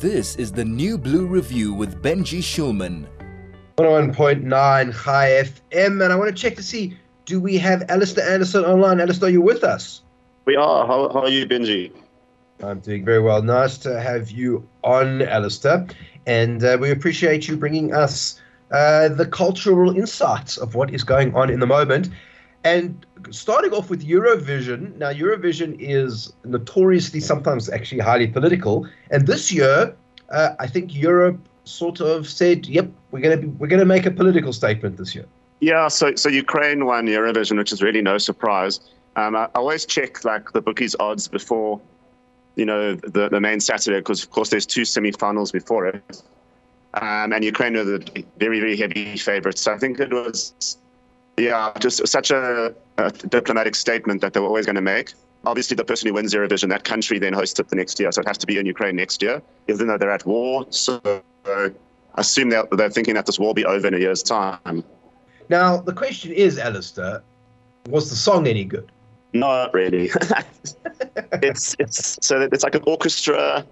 This is the New Blue Review with Benji Shulman. 101.9 Chai FM, and I want to check to see do we have Alistair Anderson online? Alistair, are you with us? We are. How, how are you, Benji? I'm doing very well. Nice to have you on, Alistair. And uh, we appreciate you bringing us uh, the cultural insights of what is going on in the moment. And starting off with Eurovision. Now, Eurovision is notoriously sometimes actually highly political. And this year, uh, I think Europe sort of said, "Yep, we're going to we're going to make a political statement this year." Yeah. So so Ukraine won Eurovision, which is really no surprise. Um, I, I always check like the bookies' odds before, you know, the the main Saturday because of course there's two semi-finals before it. Um, and Ukraine were the very very heavy favorites. So I think it was yeah, just such a, a diplomatic statement that they were always going to make. Obviously, the person who wins Eurovision, that country then hosts it the next year, so it has to be in Ukraine next year, even though they're at war. So I assume they're, they're thinking that this war will be over in a year's time. Now, the question is, Alistair, was the song any good? Not really. it's it's so it's like an orchestra.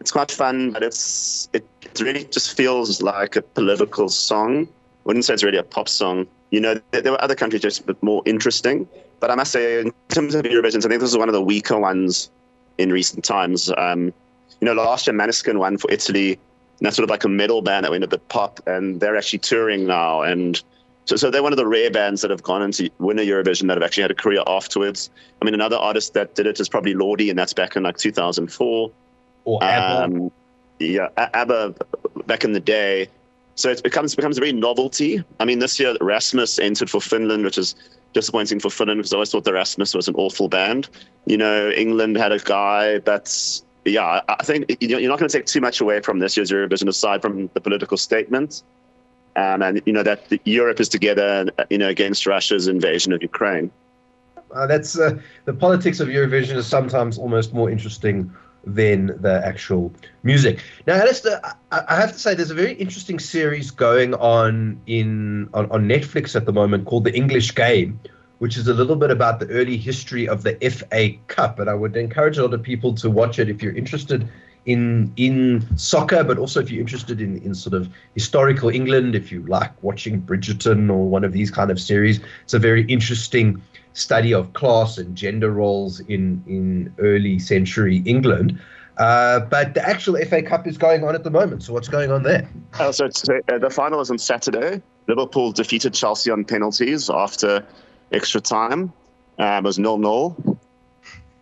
It's quite fun, but it's it, it really just feels like a political song. I wouldn't say it's really a pop song you know, there were other countries just more interesting. But I must say, in terms of Eurovisions, I think this is one of the weaker ones in recent times. Um, you know, last year Måneskin won for Italy, and that's sort of like a metal band that went a bit pop, and they're actually touring now. And so, so they're one of the rare bands that have gone into win a Eurovision that have actually had a career afterwards. I mean, another artist that did it is probably Lordi, and that's back in like 2004. Or ABBA. Um, yeah, ABBA back in the day. So it becomes becomes a very novelty. I mean, this year Rasmus entered for Finland, which is disappointing for Finland because I always thought the Rasmus was an awful band. You know, England had a guy that's yeah. I think you're not going to take too much away from this year's Eurovision aside from the political statement. Um, and you know that Europe is together, you know, against Russia's invasion of Ukraine. Uh, that's uh, the politics of Eurovision is sometimes almost more interesting than the actual music. Now, Alistair, I have to say there's a very interesting series going on in on, on Netflix at the moment called The English Game, which is a little bit about the early history of the FA Cup. And I would encourage a lot of people to watch it if you're interested in in soccer, but also if you're interested in, in sort of historical England, if you like watching Bridgerton or one of these kind of series. It's a very interesting study of class and gender roles in, in early century England. Uh, but the actual FA Cup is going on at the moment. So what's going on there? Uh, so uh, the final is on Saturday. Liverpool defeated Chelsea on penalties after extra time. Uh, it was nil nil.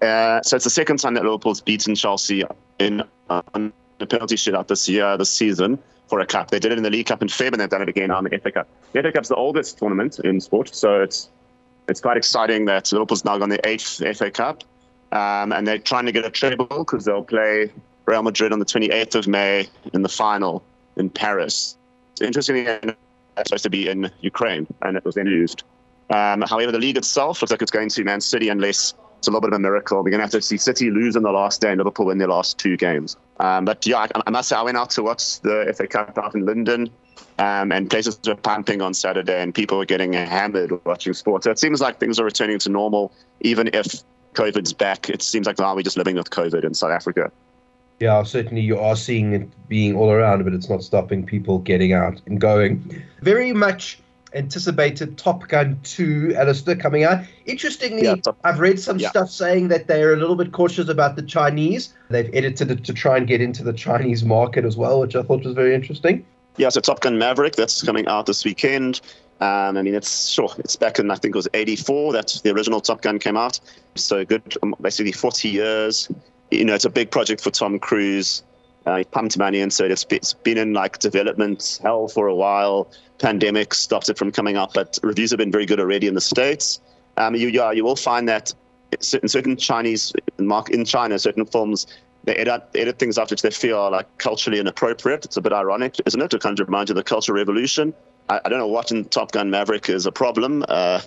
Uh, so it's the second time that Liverpool's beaten Chelsea in uh, a penalty shootout this year, this season for a cup. They did it in the League Cup in Feb, and they've done it again on the FA Cup. The FA Cup's the oldest tournament in sport, so it's it's quite exciting that Liverpool's now on the eighth FA Cup, um, and they're trying to get a treble because they'll play Real Madrid on the 28th of May in the final in Paris. Interestingly, it's supposed to be in Ukraine, and it was then used. Um, however, the league itself looks like it's going to Man City unless it's a little bit of a miracle. We're going to have to see City lose in the last day and Liverpool win their last two games. Um, but yeah, I, I, must say, I went out to watch the FA Cup out in London, um, and places were pumping on Saturday, and people were getting hammered watching sports. So it seems like things are returning to normal, even if COVID's back. It seems like now we're just living with COVID in South Africa. Yeah, certainly you are seeing it being all around, but it's not stopping people getting out and going. Very much anticipated Top Gun 2, Alistair, coming out. Interestingly, yeah, I've read some yeah. stuff saying that they're a little bit cautious about the Chinese. They've edited it to try and get into the Chinese market as well, which I thought was very interesting. Yeah, so Top Gun Maverick, that's coming out this weekend. Um, I mean, it's sure it's back in I think it was '84 that the original Top Gun came out. So good, um, basically 40 years. You know, it's a big project for Tom Cruise. Uh, he pumped money into it. It's, it's been in like development hell for a while. Pandemic stopped it from coming out, but reviews have been very good already in the states. Um, you, yeah, you will find that in certain Chinese in China, certain films they edit, edit things out which they feel are like culturally inappropriate. It's a bit ironic, isn't it? To kind of remind you of the Cultural Revolution. I, I don't know what in Top Gun Maverick is a problem. Uh,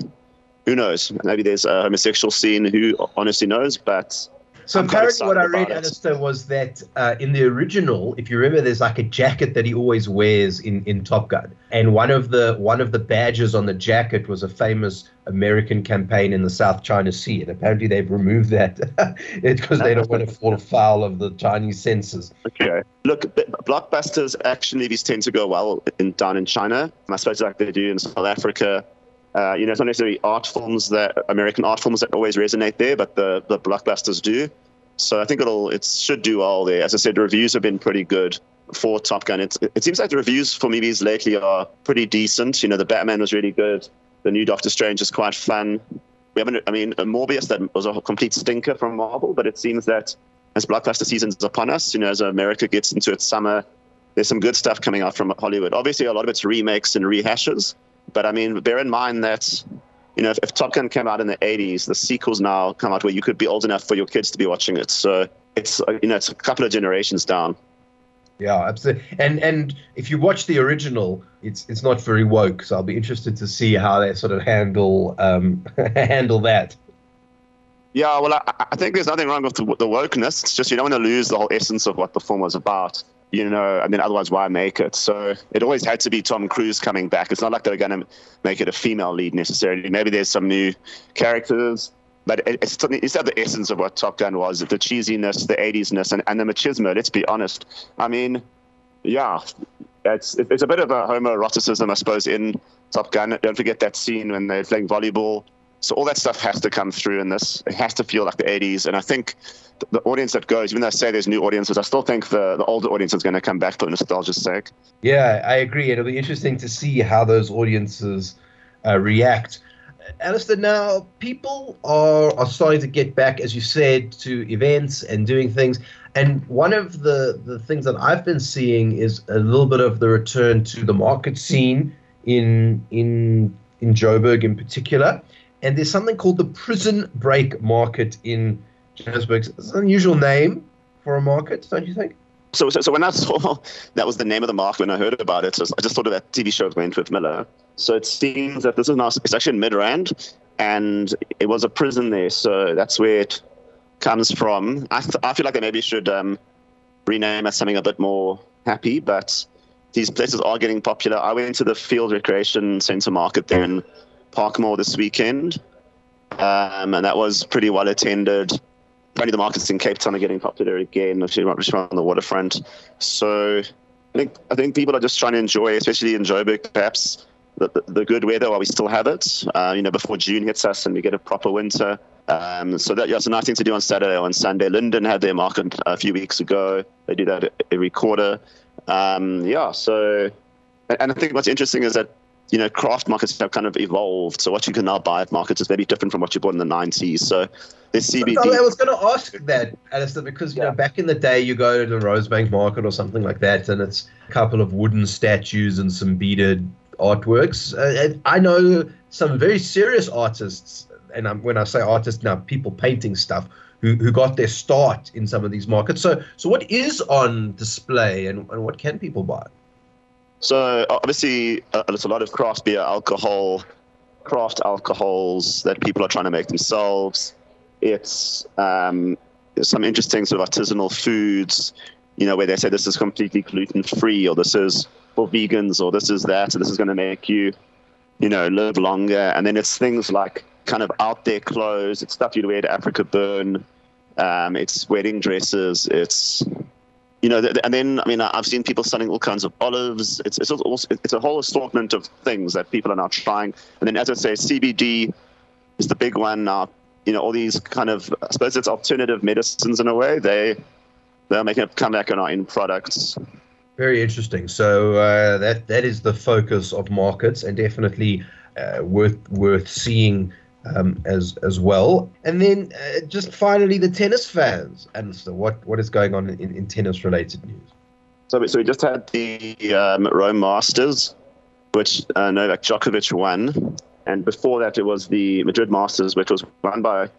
who knows? Maybe there's a homosexual scene. Who honestly knows? But So apparently, what I read, about. Alistair, was that uh, in the original, if you remember, there's like a jacket that he always wears in, in Top Gun, and one of the one of the badges on the jacket was a famous American campaign in the South China Sea, and apparently they've removed that because they don't want to fall foul of the Chinese censors. Okay. Look, blockbusters action movies tend to go well in, down in China. I suppose like they do in South Africa. Uh, you know, it's not necessarily art films that American art films that always resonate there, but the, the blockbusters do. So I think it'll it should do well there. As I said, the reviews have been pretty good for Top Gun. It, it seems like the reviews for movies lately are pretty decent. You know, the Batman was really good. The new Doctor Strange is quite fun. We haven't, I mean, Morbius that was a complete stinker from Marvel, but it seems that as blockbuster season is upon us, you know, as America gets into its summer, there's some good stuff coming out from Hollywood. Obviously, a lot of it's remakes and rehashes, but I mean, bear in mind that, you know, if, if Top Gun came out in the 80s, the sequels now come out where you could be old enough for your kids to be watching it. So it's, uh, you know, it's a couple of generations down. Yeah, absolutely. And and if you watch the original, it's it's not very woke. So I'll be interested to see how they sort of handle um, handle that. Yeah, well, I, I think there's nothing wrong with the, the wokeness. It's just you don't want to lose the whole essence of what the film was about. You know, I mean, otherwise, why make it? So it always had to be Tom Cruise coming back. It's not like they're going to make it a female lead necessarily. Maybe there's some new characters, but it's, it's the essence of what Top Gun was the cheesiness, the 80s-ness, and, and the machismo. Let's be honest. I mean, yeah, it's it's a bit of a homoeroticism, I suppose, in Top Gun. Don't forget that scene when they're playing volleyball. So all that stuff has to come through in this. It has to feel like the 80s. And I think the, audience that goes, even though I say there's new audiences, I still think the, the older audience is going to come back for nostalgia's sake. Yeah, I agree. It'll be interesting to see how those audiences uh, react. Alistair, now people are, are starting to get back, as you said, to events and doing things. And one of the, the things that I've been seeing is a little bit of the return to the market scene in in in Joburg in particular. And there's something called the Prison Break Market in Johannesburg. It's an unusual name for a market, don't you think? So, so, so when I saw that was the name of the market, when I heard about it, I just thought of that TV show with Wentworth Miller. So it seems that this is now, it's actually in Midrand, and it was a prison there. So that's where it comes from. I, th- I feel like they maybe should um, rename it something a bit more happy, but these places are getting popular. I went to the Field Recreation Centre market there in Parkmore this weekend, um, and that was pretty well attended. Apparently, the markets in Cape Town are getting popular again, you're on the waterfront. So, I think I think people are just trying to enjoy, especially in Joburg, perhaps the, the, the good weather while we still have it. Uh, you know, before June hits us and we get a proper winter. Um, so that yeah, it's a nice thing to do on Saturday or on Sunday. Linden had their market a few weeks ago. They do that every quarter. Um, yeah. So, and I think what's interesting is that you know, craft markets have kind of evolved. So what you can now buy at markets is very different from what you bought in the 90s. So this CBD. I was going to ask that, Alistair, because, you yeah. know, back in the day, you go to the Rosebank Market or something like that, and it's a couple of wooden statues and some beaded artworks. Uh, I know some very serious artists, and I'm, when I say artists now, people painting stuff, who, who got their start in some of these markets. So, so what is on display and, and what can people buy? So obviously, uh, there's a lot of craft beer, alcohol, craft alcohols that people are trying to make themselves. It's um, some interesting sort of artisanal foods, you know, where they say this is completely gluten free, or this is for vegans, or this is that, and this is going to make you, you know, live longer. And then it's things like kind of out there clothes. It's stuff you'd wear to AfrikaBurn. Um, it's wedding dresses. It's you know, and then I mean, I've seen people selling all kinds of olives. It's it's also, it's a whole assortment of things that people are now trying. And then, as I say, CBD is the big one now. You know, all these kind of I suppose it's alternative medicines in a way. They they're making a comeback on our end products. Very interesting. So uh, that that is the focus of markets, and definitely uh, worth worth seeing um, as as well. And then uh, just finally, the tennis fans. And so, what what is going on in, in tennis related news? So, so we just had the um, Rome Masters, which uh, Novak Djokovic won, and before that, it was the Madrid Masters, which was won by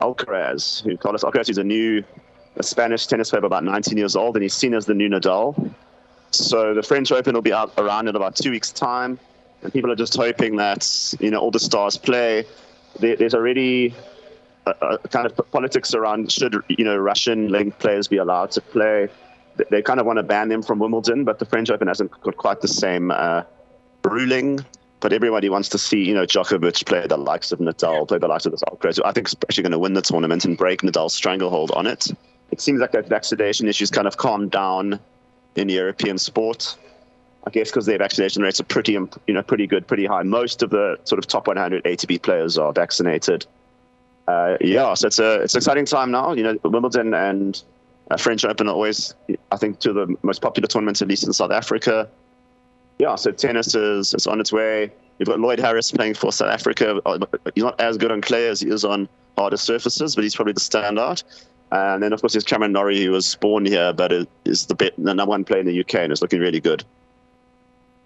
Alcaraz, who Carlos Alcaraz is a new a Spanish tennis player, about 19 years old, and he's seen as the new Nadal. So the French Open will be out around in about two weeks' time, and people are just hoping that you know all the stars play there's already uh, uh, kind of politics around should you know Russian linked players be allowed to play. They kind of want to ban them from Wimbledon, but the French Open hasn't got quite the same uh, ruling. But everybody wants to see, you know, Djokovic play the likes of Nadal, play the likes of the Alcaraz. I think he's actually going to win the tournament and break Nadal's stranglehold on it. It seems like that vaccination issue's kind of calmed down in European sport. I guess because their vaccination rates are pretty, you know, pretty good, pretty high. Most of the sort of top 100 ATP players are vaccinated. Uh, yeah, so it's a it's an exciting time now. You know, Wimbledon and uh, French Open are always, I think, two of the most popular tournaments, at least in South Africa. Yeah, so tennis is, is on its way. You've got Lloyd Harris playing for South Africa. Uh, he's not as good on clay as he is on harder surfaces, but he's probably the standout. And then, of course, there's Cameron Norrie, who was born here, but is the, bit, the number one player in the UK and is looking really good.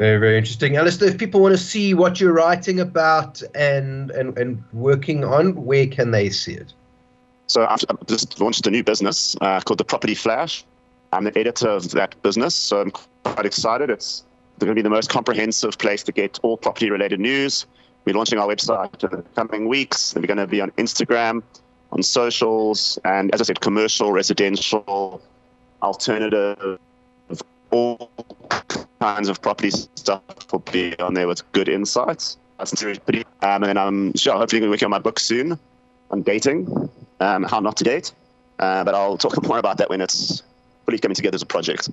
Very, very interesting. Alistair, if people want to see what you're writing about and, and, and working on, where can they see it? So I've just launched a new business uh, called The Property Flash. I'm the editor of that business, so I'm quite excited. It's going to be the most comprehensive place to get all property-related news. We're launching our website in the coming weeks. We're going to be on Instagram, on socials, and as I said, commercial, residential, alternative, all kinds of property stuff will be on there with good insights. That's pretty. Um, and I'm sure hopefully going to be working on my book soon on dating, um, how not to date. Uh, but I'll talk more about that when it's fully coming together as a project.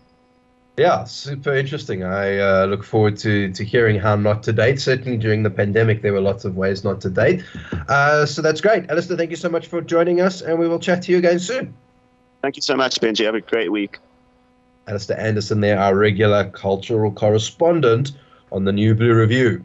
Yeah, super interesting. I uh, look forward to to hearing how not to date. Certainly during the pandemic, there were lots of ways not to date. Uh, so that's great. Alistair, thank you so much for joining us, and we will chat to you again soon. Thank you so much, Benji. Have a great week. Alistair Anderson there, our regular cultural correspondent on the New Blue Review.